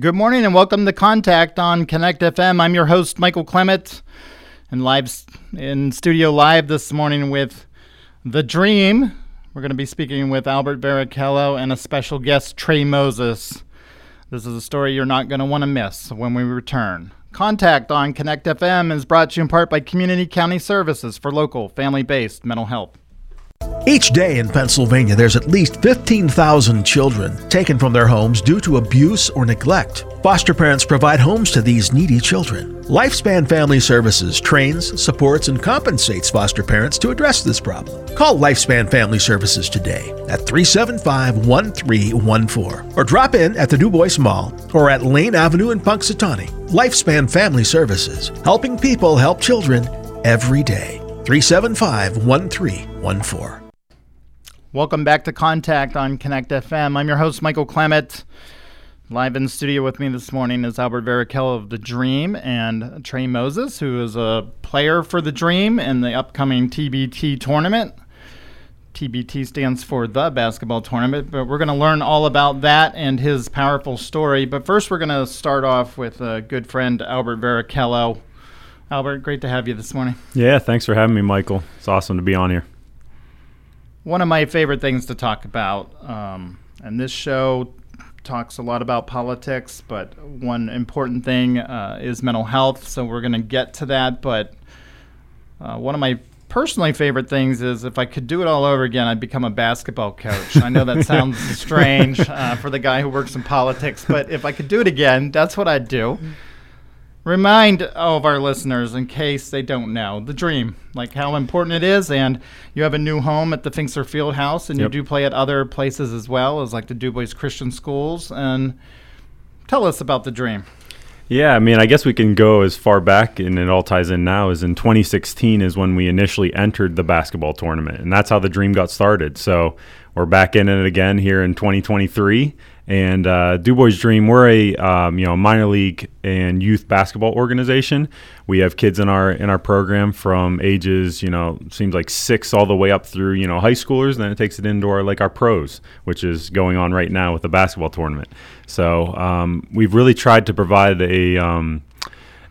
Good morning and welcome to Contact on Connect FM. I'm your host, Michael Clement, and live in studio live this morning with The Dream. We're going to be speaking with Albert Varacallo and a special guest, Trey Moses. This is a story you're not going to want to miss when we return. Contact on Connect FM is brought to you in part by Community County Services for local, family based mental health. Each day in Pennsylvania, there's at least 15,000 children taken from their homes due to abuse or neglect. Foster parents provide homes to these needy children. Lifespan Family Services trains, supports, and compensates foster parents to address this problem. Call Lifespan Family Services today at 375 1314 or drop in at the Du Bois Mall or at Lane Avenue in Punxsutawney. Lifespan Family Services, helping people help children every day. 375 1314. Welcome back to Contact on Connect FM. I'm your host, Michael Clement. Live in the studio with me this morning is Albert Varacallo of The Dream and Trey Moses, who is a player for The Dream in the upcoming TBT tournament. TBT stands for the basketball tournament, but we're going to learn all about that and his powerful story. But first, we're going to start off with a good friend, Albert Varacallo. Albert, great to have you this morning. Yeah, thanks for having me, Michael. It's awesome to be on here one of my favorite things to talk about. Um, and this show talks a lot about politics, but one important thing uh, is mental health. So we're going to get to that. But uh, one of my personally favorite things is if I could do it all over again, I'd become a basketball coach. I know that sounds strange uh, for the guy who works in politics, but if I could do it again, that's what I'd do remind all of our listeners, in case they don't know, the dream, like how important it is. And you have a new home at the Finksler Field House, and yep. you do play at other places as well, as like the Du Bois Christian Schools. And tell us about the dream. Yeah, I mean, I guess we can go as far back, and it all ties in now. Is in 2016 is when we initially entered the basketball tournament, and that's how the dream got started. So we're back in it again here in 2023 and uh, Du Bois Dream, we're a um, you know minor league and youth basketball organization. We have kids in our in our program from ages you know seems like six all the way up through you know high schoolers. Then it takes it into our like our pros, which is going on right now with the basketball tournament. So um, we've really tried to provide a um,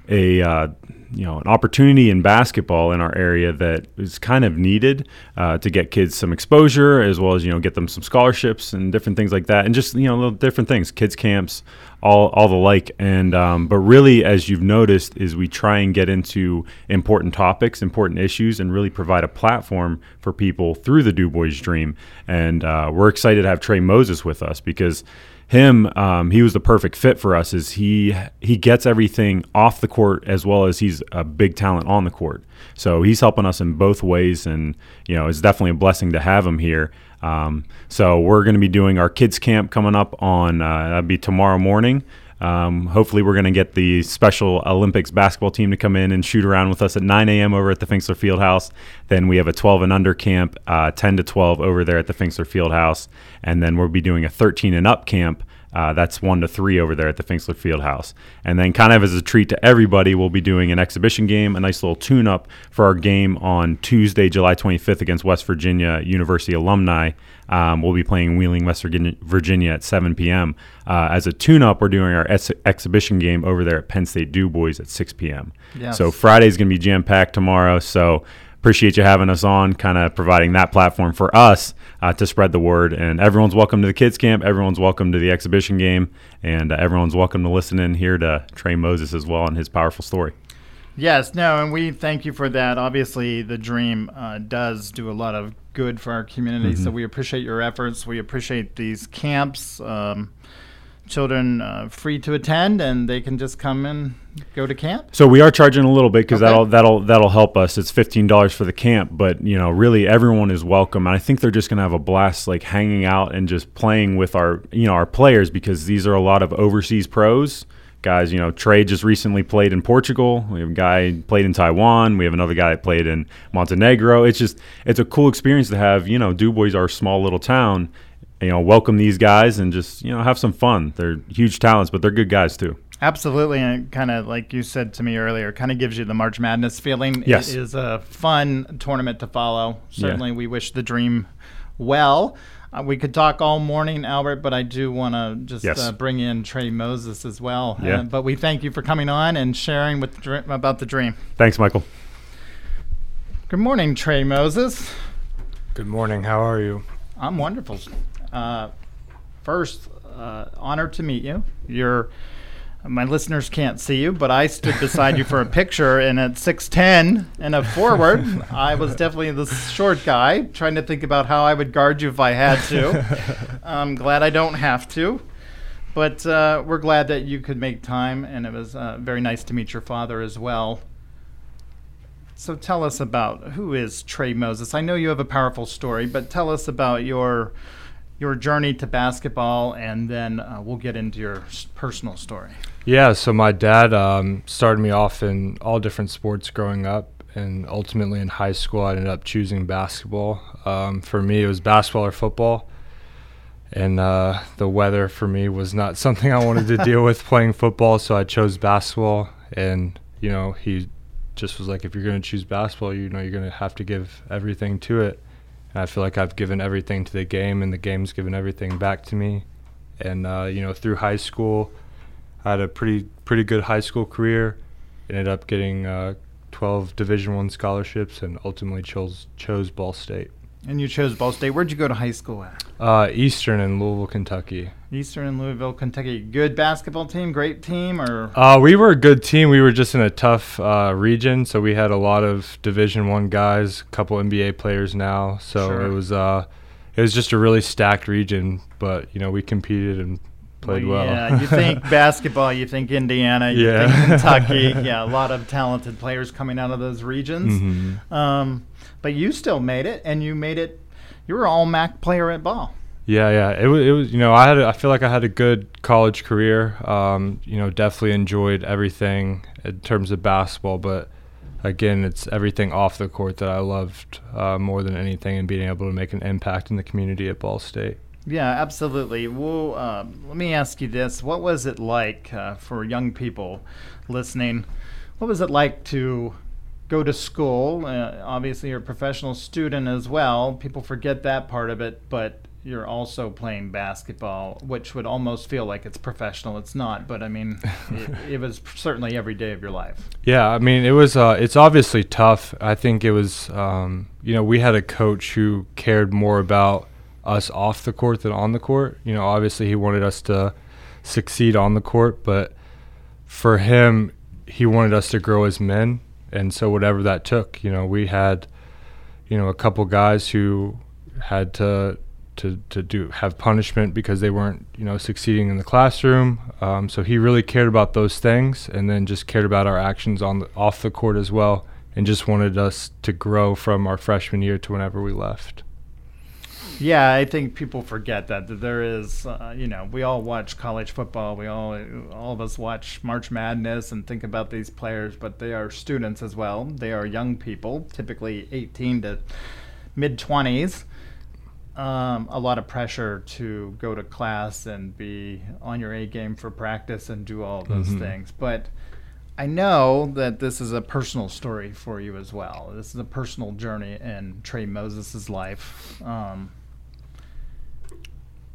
a uh, you know an opportunity in basketball in our area that is kind of needed uh, to get kids some exposure as well as you know get them some scholarships and different things like that. And just you know little different things kids camps all all the like. And um, but really as you've noticed is we try and get into important topics important issues and really provide a platform for people through the Du Bois Dream. And uh, we're excited to have Trey Moses with us because him, um, he was the perfect fit for us. Is he he gets everything off the court as well as he's a big talent on the court. So he's helping us in both ways, and you know it's definitely a blessing to have him here. Um, so we're going to be doing our kids camp coming up on uh, that'll be tomorrow morning. Um, hopefully, we're going to get the Special Olympics basketball team to come in and shoot around with us at 9 a.m. over at the Finksler Fieldhouse. Then we have a 12 and under camp, uh, 10 to 12 over there at the Finksler Fieldhouse. And then we'll be doing a 13 and up camp. Uh, that's one to three over there at the Finksler Fieldhouse. And then, kind of as a treat to everybody, we'll be doing an exhibition game, a nice little tune up for our game on Tuesday, July 25th against West Virginia University alumni. Um, we'll be playing Wheeling, West Virginia at 7 p.m. Uh, as a tune up, we're doing our ex- exhibition game over there at Penn State Du Bois at 6 p.m. Yes. So Friday's going to be jam packed tomorrow. So appreciate you having us on, kind of providing that platform for us uh, to spread the word. And everyone's welcome to the kids camp. Everyone's welcome to the exhibition game, and uh, everyone's welcome to listen in here to Trey Moses as well and his powerful story. Yes, no, and we thank you for that. Obviously, the Dream uh, does do a lot of good for our community, mm-hmm. so we appreciate your efforts. We appreciate these camps. Um, children uh, free to attend, and they can just come and go to camp. So we are charging a little bit because okay. that'll that'll that'll help us. It's fifteen dollars for the camp, but you know, really everyone is welcome, and I think they're just gonna have a blast, like hanging out and just playing with our you know our players because these are a lot of overseas pros guys, you know, Trey just recently played in Portugal. We have a guy played in Taiwan. We have another guy that played in Montenegro. It's just it's a cool experience to have. You know, Dubois our small little town. You know, welcome these guys and just you know have some fun. They're huge talents, but they're good guys too. Absolutely, and kind of like you said to me earlier, kind of gives you the March Madness feeling. Yes, it is a fun tournament to follow. Certainly, yeah. we wish the dream well. Uh, we could talk all morning, Albert, but I do want to just Yes. uh, bring in Trey Moses as well. Yeah. Uh, but we thank you for coming on and sharing with the dr- about the dream. Thanks, Michael. Good morning, Trey Moses. Good morning. How are you? I'm wonderful. Uh, first, uh, honored to meet you. You're my listeners can't see you, but I stood beside you for a picture, and at 6'10 and a forward, I was definitely the short guy, trying to think about how I would guard you if I had to. I'm glad I don't have to. But uh, we're glad that you could make time, and it was uh, very nice to meet your father as well. So tell us about who is Trey Moses. I know you have a powerful story, but tell us about your your journey to basketball, and then uh, we'll get into your personal story. Yeah, so my dad um, started me off in all different sports growing up, and ultimately in high school, I ended up choosing basketball. Um, for me, it was basketball or football, and uh, the weather for me was not something I wanted to deal with playing football, so I chose basketball. And you know, he just was like, if you're going to choose basketball, you know, you're going to have to give everything to it. And I feel like I've given everything to the game, and the game's given everything back to me. And uh, you know, through high school, I had a pretty pretty good high school career. Ended up getting uh, 12 Division One scholarships, and ultimately chose chose Ball State, And you chose Ball State. Where'd you go to high school at? uh, Eastern in Louisville, Kentucky. Eastern Louisville, Kentucky. Good basketball team, great team, or Uh, we were a good team. We were just in a tough uh, region, so we had a lot of Division One guys, a couple NBA players now. So Sure. it was uh, it was just a really stacked region. But you know, we competed and played well. Yeah, you think basketball, you think Indiana, you Yeah. think Kentucky. Yeah, a lot of talented players coming out of those regions. Mhm. Um, but you still made it, and you made it. You were all MAC player at ball. Yeah, yeah. It was, it was. You know, I had. A, I feel like I had a good college career. Um, you know, definitely enjoyed everything in terms of basketball, but again, it's everything off the court that I loved uh, more than anything, and being able to make an impact in the community at Ball State. Yeah, absolutely. Well, um, let me ask you this: What was it like uh, for young people listening? What was it like to go to school? Uh, obviously, you're a professional student as well. People forget that part of it, but you're also playing basketball, which would almost feel like it's professional. It's not, but I mean, it, it was certainly every day of your life. Yeah, I mean, it was. Uh, it's obviously tough. I think it was. Um, you know, we had a coach who cared more about us off the court than on the court. You know, obviously he wanted us to succeed on the court, but for him, he wanted us to grow as men, and so whatever that took. You know, we had, you know, a couple guys who had to to to do have punishment because they weren't you know succeeding in the classroom. Um, so he really cared about those things, and then just cared about our actions on the, off the court as well, and just wanted us to grow from our freshman year to whenever we left. Yeah, I think people forget that, that there is, uh, you know, we all watch college football. We all, all of us watch March Madness and think about these players, but they are students as well. They are young people, typically 18 to mid 20s. Um, a lot of pressure to go to class and be on your A game for practice and do all those Mhm. things. But I know that this is a personal story for you as well. This is a personal journey in Trey Moses' life. Um,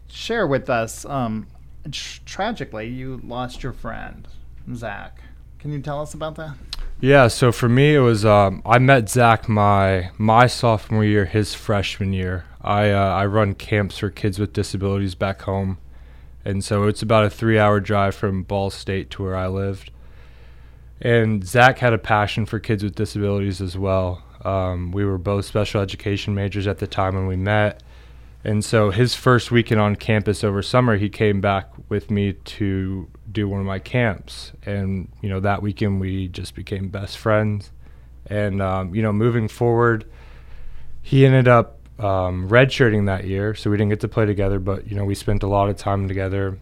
share with us. Um, tr- tragically, you lost your friend, Zach. Can you tell us about that? Yeah, so for me, it was um, I met Zach my my sophomore year, his freshman year. I uh, I run camps for kids with disabilities back home, and so it's about a three hour drive from Ball State to where I lived. And Zach had a passion for kids with disabilities as well. Um, we were both special education majors at the time when we met, and so his first weekend on campus over summer, he came back with me to do one of my camps. And, you know, that weekend we just became best friends. And, um, you know, moving forward, he ended up um, redshirting that year. So we didn't get to play together, but, you know, we spent a lot of time together.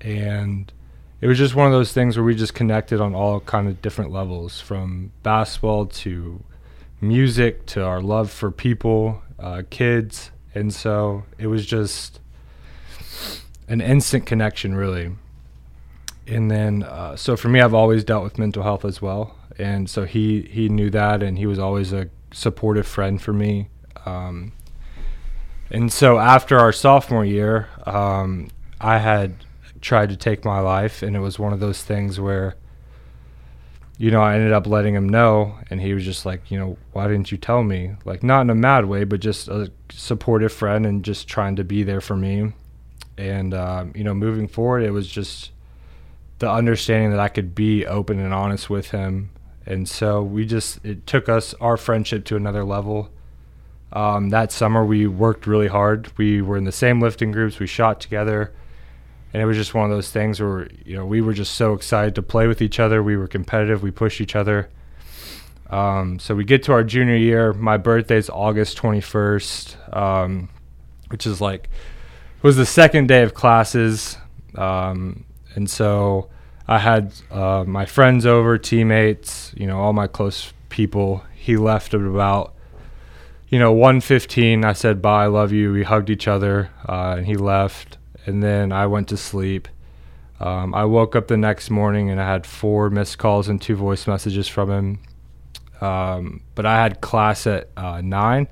And it was just one of those things where we just connected on all kind of different levels from basketball to music to our love for people, uh, kids. And so it was just an instant connection, really. And then, uh, so for me, I've always dealt with mental health as well, and so he he knew that, and he was always a supportive friend for me. Um, and so after our sophomore year, um, I had tried to take my life, and it was one of those things where, you know, I ended up letting him know, and he was just like, you know, why didn't you tell me? Like, not in a mad way, but just a supportive friend and just trying to be there for me. And, um, you know, moving forward, it was just the understanding that I could be open and honest with him. And so we just, it took us, our friendship to another level. Um, that summer, we worked really hard. We were in the same lifting groups, we shot together and it was just one of those things where you know we were just so excited to play with each other. We were competitive. We pushed each other. Um, so we get to our junior year. My birthday is August 21st, um, which is like was the second day of classes, um, and so I had uh, my friends over, teammates, you know, all my close people. He left at about you know 1:15. I said bye, I love you. We hugged each other, uh, and he left and then I went to sleep. Um, I woke up the next morning and I had four missed calls and two voice messages from him. Um, but I had class at uh, nine,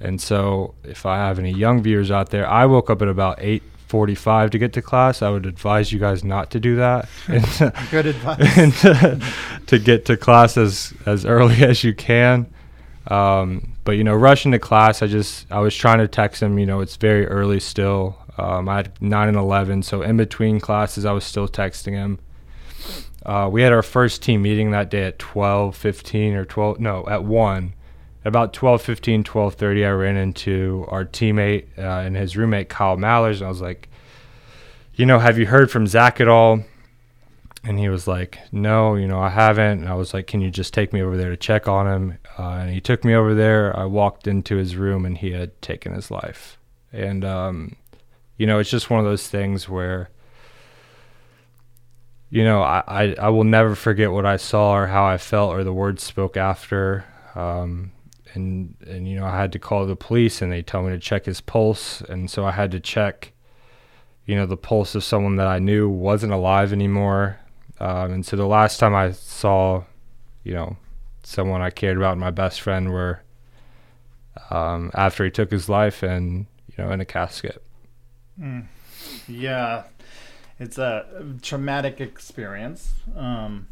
and so if I have any young viewers out there, I woke up at about eight forty-five to get to class. I would advise you guys not to do that. Good advice. and to, to, get to class as as early as you can. Um, but you know, rushing to class, I just I was trying to text him. You know, it's very early still. Um, I had nine and eleven, so in between classes, I was still texting him. Uh, we had our first team meeting that day at twelve fifteen or twelve. No, at one. At about 12:15, 12:30, I ran into our teammate uh, and his roommate Kyle Mallers, and I was like, "You know, have you heard from Zach at all?" And he was like, "No, you know, I haven't." And I was like, "Can you just take me over there to check on him?" Uh, and he took me over there. I walked into his room, and he had taken his life. And um, you know, it's just one of those things where, you know, I, I, I will never forget what I saw or how I felt or the words spoke after. Um, and, and, you know, I had to call the police and they told me to check his pulse. And so I had to check, you know, the pulse of someone that I knew wasn't alive anymore. Um, and so the last time I saw, you know, someone I cared about, my best friend, were um, after he took his life and, you know, in a casket. Mm. Yeah, it's a traumatic experience. Um,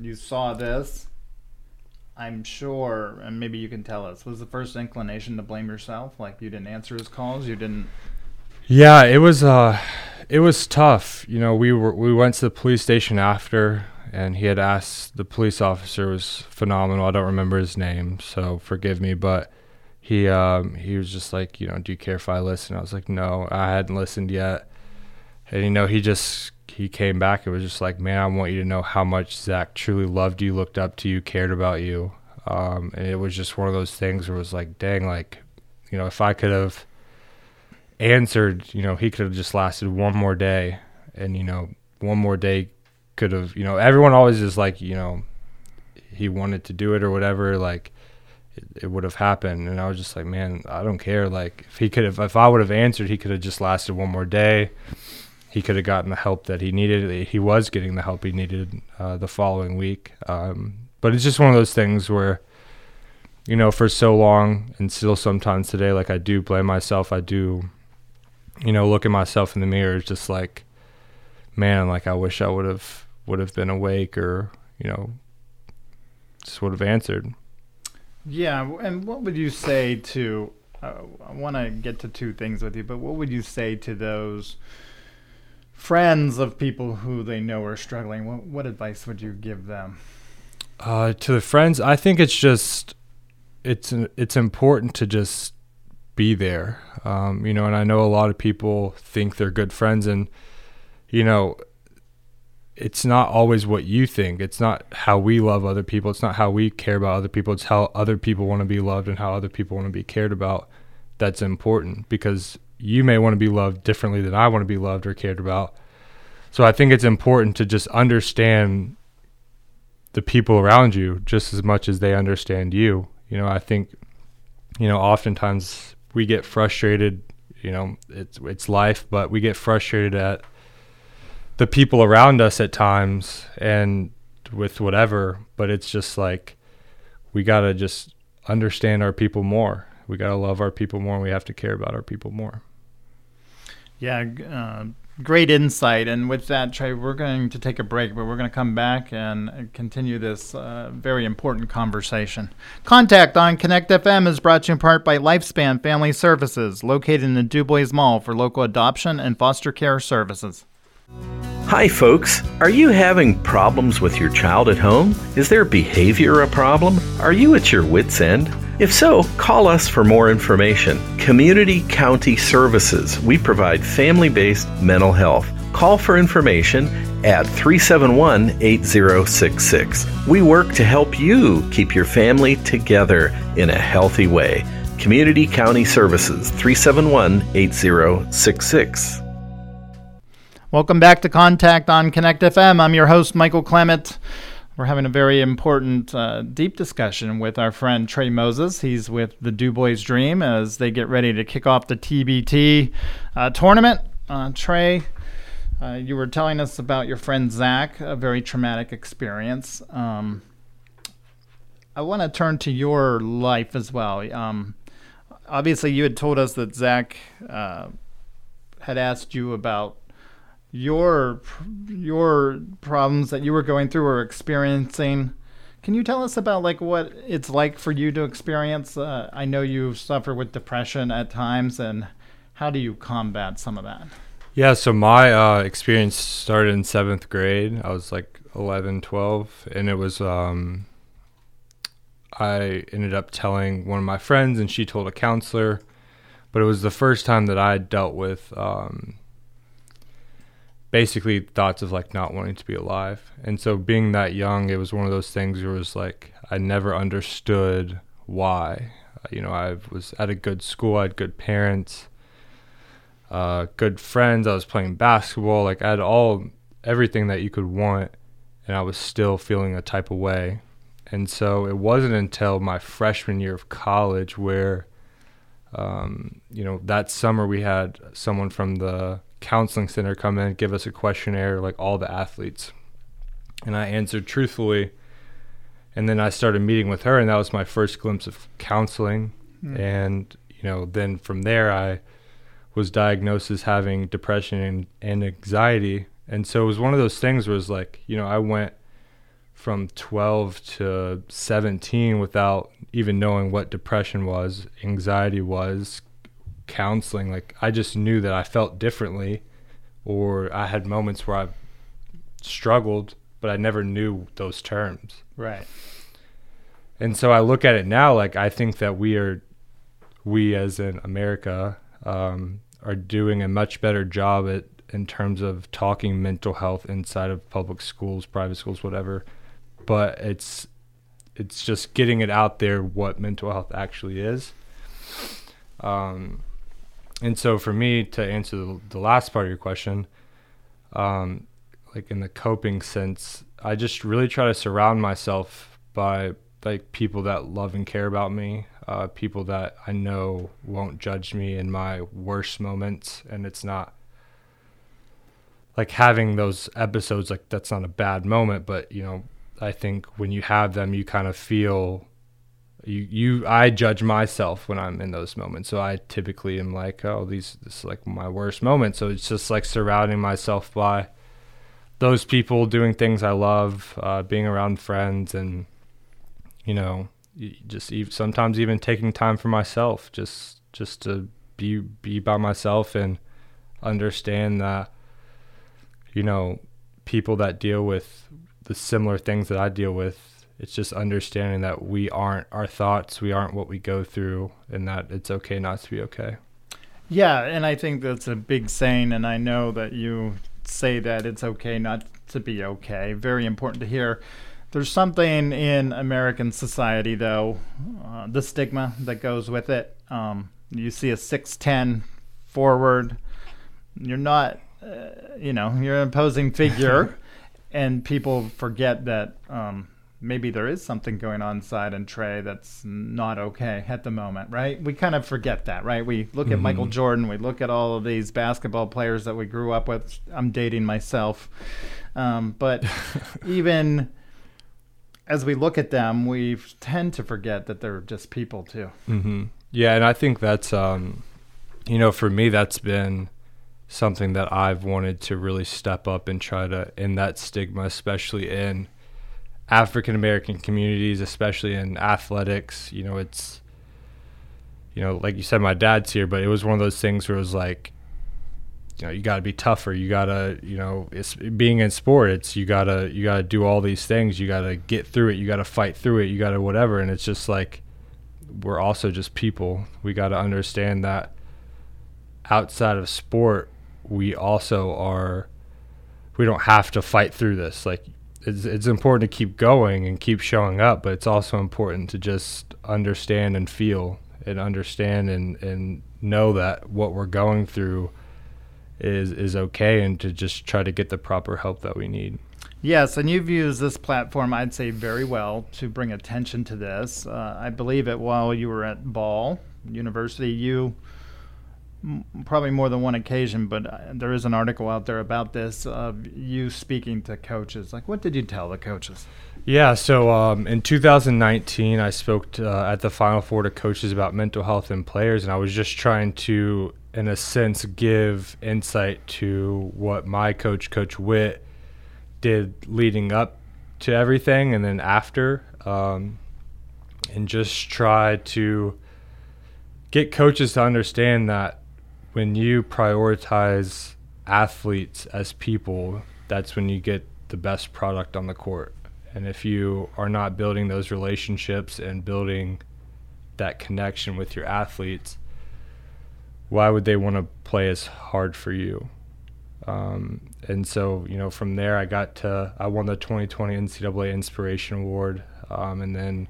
you saw this. I'm sure, and maybe you can tell us, was the first inclination to blame yourself? Like you didn't answer his calls, you didn't. Yeah, it was. Uh, it was tough. You know, we were we went to the police station after, and he had asked the police officer was phenomenal. I don't remember his name, so forgive me, but he um, he was just like, you know, do you care if I listen? I was like, no, I hadn't listened yet. And you know, he just he came back. It was just like, man, I want you to know how much Zach truly loved you, looked up to you, cared about you. Um, and it was just one of those things where it was like, dang, like, you know, if I could have answered, you know, he could have just lasted one more day, and you know, one more day could have, you know, everyone always is like, you know, he wanted to do it or whatever, like it, it would have happened. And I was just like, man, I don't care. Like if he could have, if I would have answered, he could have just lasted one more day. He could have gotten the help that he needed. He was getting the help he needed uh, the following week. Um, but it's just one of those things where, you know, for so long and still sometimes today, like I do blame myself. I do, you know, look at myself in the mirror, is just like, man, like I wish I would have would have been awake or you know, just would have answered. Yeah, and what would you say to? Uh, I want to get to two things with you, but what would you say to those friends of people who they know are struggling? What, what advice would you give them? Uh, to the friends, I think it's just it's it's important to just be there. Um, you know, and I know a lot of people think they're good friends, and you know, it's not always what you think. It's not how we love other people. It's not how we care about other people. It's how other people want to be loved and how other people want to be cared about. That's important because you may want to be loved differently than I want to be loved or cared about. So I think it's important to just understand the people around you just as much as they understand you. You know, I think, you know, oftentimes we get frustrated. You know, it's it's life, but we get frustrated at the people around us at times and with whatever, but it's just like we got to just understand our people more. we got to love our people more and we have to care about our people more. Yeah, uh, great insight. And with that, Trey, we're going to take a break, but we're going to come back and continue this uh, very important conversation. Contact on Connect FM is brought to you in part by Lifespan Family Services, located in the Dubois Mall for local adoption and foster care services. Hi, folks. Are you having problems with your child at home? Is their behavior a problem? Are you at your wits' end? If so, call us for more information. Community County Services. We provide family based mental health. Call for information at 371 8066. We work to help you keep your family together in a healthy way. Community County Services 371 8066. Welcome back to Contact on Connect FM. I'm your host, Michael Clement. We're having a very important, uh, deep discussion with our friend Trey Moses. He's with the Dubois Dream as they get ready to kick off the TBT uh, tournament. Uh, Trey, uh, you were telling us about your friend Zach, a very traumatic experience. Um, I want to turn to your life as well. Um, obviously, you had told us that Zach uh, had asked you about your your problems that you were going through or experiencing. Can you tell us about like what it's like for you to experience? Uh, I know you suffer with depression at times, and how do you combat some of that? Yeah, so my uh, experience started in seventh grade. I was like 11, 12, and it was um, I ended up telling one of my friends, and she told a counselor. But it was the first time that I dealt with um, basically thoughts of like not wanting to be alive. And so being that young, it was one of those things where it was like I never understood why. You know, I was at a good school, I had good parents, uh, good friends. I was playing basketball. Like I had all everything that you could want, and I was still feeling a type of way. And so it wasn't until my freshman year of college where, um, you know, that summer we had someone from the counseling center come in, give us a questionnaire like all the athletes. And I answered truthfully. And then I started meeting with her, and that was my first glimpse of counseling. Mm. And, you know, then from there, I was diagnosed as having depression and, and anxiety. And so it was one of those things where it was like, you know, I went from 12 to 17 without even knowing what depression was, anxiety was, counseling, like I just knew that I felt differently, or I had moments where I struggled, but I never knew those terms. Right. And so I look at it now, like I think that we are, we as in America, um, are doing a much better job at in terms of talking mental health inside of public schools, private schools, whatever. But it's it's just getting it out there what mental health actually is. Um, and so for me to answer the, last part of your question, um, like in the coping sense, I just really try to surround myself by like people that love and care about me, uh, people that I know won't judge me in my worst moments, and it's not like having those episodes like that's not a bad moment, but you know, I think when you have them, you kind of feel you you I judge myself when I'm in those moments. So I typically am like, oh, these this is like my worst moment. So it's just like surrounding myself by those people doing things I love, uh, being around friends, and you know, just sometimes even taking time for myself, just just to be be by myself and understand that you know people that deal with the similar things that I deal with it's just understanding that we aren't our thoughts, we aren't what we go through, and that it's okay not to be okay. Yeah, and I think that's a big saying, and I know that you say that it's okay not to be okay. Very important to hear. There's something in American society, though, uh, the stigma that goes with it. Um, you see a 6'10 forward, you're not, uh, you know, you're an imposing figure, and people forget that. Um, maybe there is something going on inside and Trey that's not okay at the moment, right? We kind of forget that, right? We look mm-hmm. at Michael mm-hmm. Jordan, we look at all of these basketball players that we grew up with. I'm dating myself. Um, but even as we look at them, we tend to forget that they're just people too. Mm-hmm. Yeah, and I think that's um, you know, for me that's been something that I've wanted to really step up and try to end that stigma, especially in African American communities, especially in athletics. You know, it's you know, like you said, my dad's here, but it was one of those things where it was like, you know, you got to be tougher. You got to, you know, it's being in sport. It's you gotta, you gotta do all these things. You gotta get through it. You gotta fight through it. You gotta whatever. And it's just like, we're also just people. We got to understand that outside of sport, we also are. We don't have to fight through this. Like, it's it's important to keep going and keep showing up, but it's also important to just understand and feel and understand and, and know that what we're going through is is okay and to just try to get the proper help that we need. Yes, and you've used this platform, I'd say, very well to bring attention to this. Uh, I believe it while you were at Ball University, you probably more than one occasion, but uh, there is an article out there about this of you speaking to coaches. Like, what did you tell the coaches? Yeah, so um, in 2019, I spoke to, uh, at the Final Four to coaches about mental health in players, and I was just trying to, in a sense, give insight to what my coach, Coach Witt, did leading up to everything and then after, um, and just try to get coaches to understand that when you prioritize athletes as people, that's when you get the best product on the court. And if you are not building those relationships and building that connection with your athletes, why would they want to play as hard for you? Um, and so, you know, from there, I got to, I won the 2020 NCAA Inspiration Award. Um, and then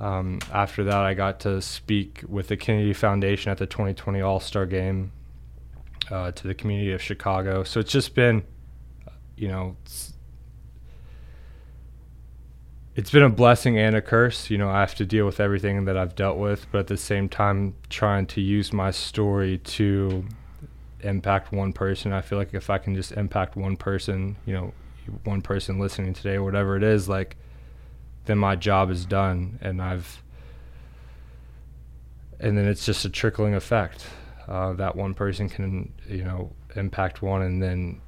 um, after that, I got to speak with the Kennedy Foundation at the 2020 All Star Game uh, to the community of Chicago. So it's just been, you know, it's been a blessing and a curse. You know, I have to deal with everything that I've dealt with, but at the same time, trying to use my story to impact one person. I feel like if I can just impact one person, you know, one person listening today whatever it is, like, then my job is done, and I've, and then it's just a trickling effect. Uh, that one person can, you know, impact one, and then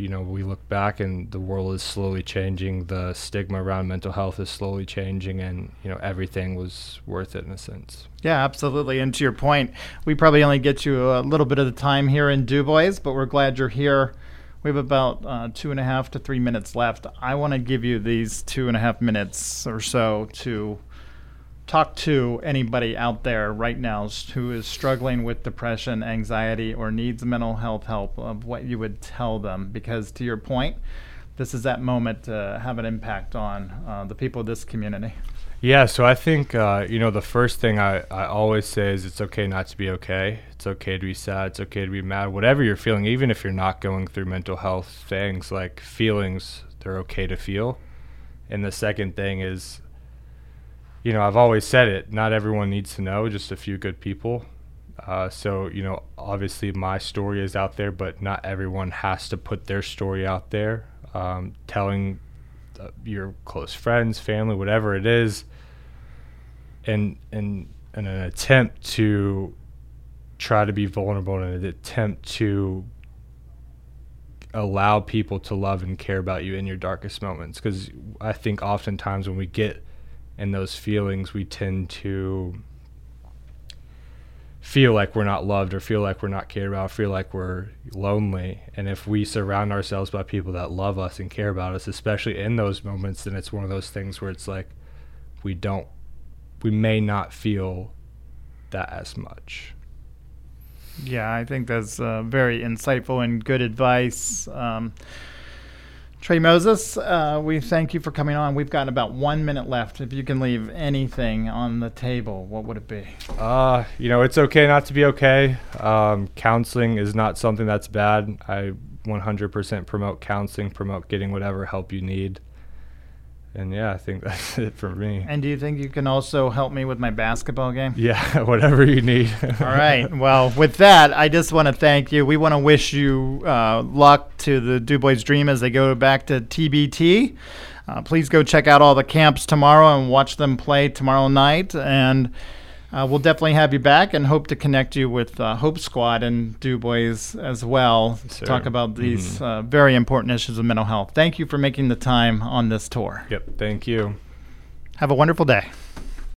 you know, we look back and the world is slowly changing. The stigma around mental health is slowly changing, and you know, everything was worth it in a sense. Yeah, absolutely. And to your point, we probably only get you a little bit of the time here in Dubois, but we're glad you're here. We have about uh, two and a half to three minutes left. I want to give you these two and a half minutes or so to talk to anybody out there right now who is struggling with depression, anxiety, or needs mental health help of what you would tell them. Because to your point, this is that moment to have an impact on uh, the people of this community. Yeah, so I think uh, you know the first thing I, I always say is it's okay not to be okay. It's okay to be sad. It's okay to be mad. Whatever you're feeling, even if you're not going through mental health things, like feelings, they're okay to feel. And the second thing is you know, I've always said it. Not everyone needs to know, just a few good people. Uh, so, you know, obviously my story is out there, but not everyone has to put their story out there. Um, telling your close friends, family, whatever it is, and and in an attempt to try to be vulnerable and an attempt to allow people to love and care about you in your darkest moments. Because I think oftentimes when we get in those feelings we tend to feel like we're not loved or feel like we're not cared about, feel like we're lonely. And if we surround ourselves by people that love us and care about us, especially in those moments, then it's one of those things where it's like we don't, we may not feel that as much. Yeah, I think that's uh, very insightful and good advice. Um, Trey Moses, uh, we thank you for coming on. We've got about one minute left. If you can leave anything on the table, what would it be? Uh, you know, it's okay not to be okay. Um, counseling is not something that's bad. I 100% promote counseling, promote getting whatever help you need and yeah, I think that's it for me. And do you think you can also help me with my basketball game? Yeah, whatever you need. All right. Well, with that, I just want to thank you. We want to wish you uh, luck to the Dubois Dream as they go back to TBT. Uh, please go check out all the camps tomorrow and watch them play tomorrow night. And Uh, we'll definitely have you back and hope to connect you with uh, Hope Squad and DuBois as well to talk about these Mhm. uh, very important issues of mental health. Thank you for making the time on this tour. Yep. Thank you. Have a wonderful day.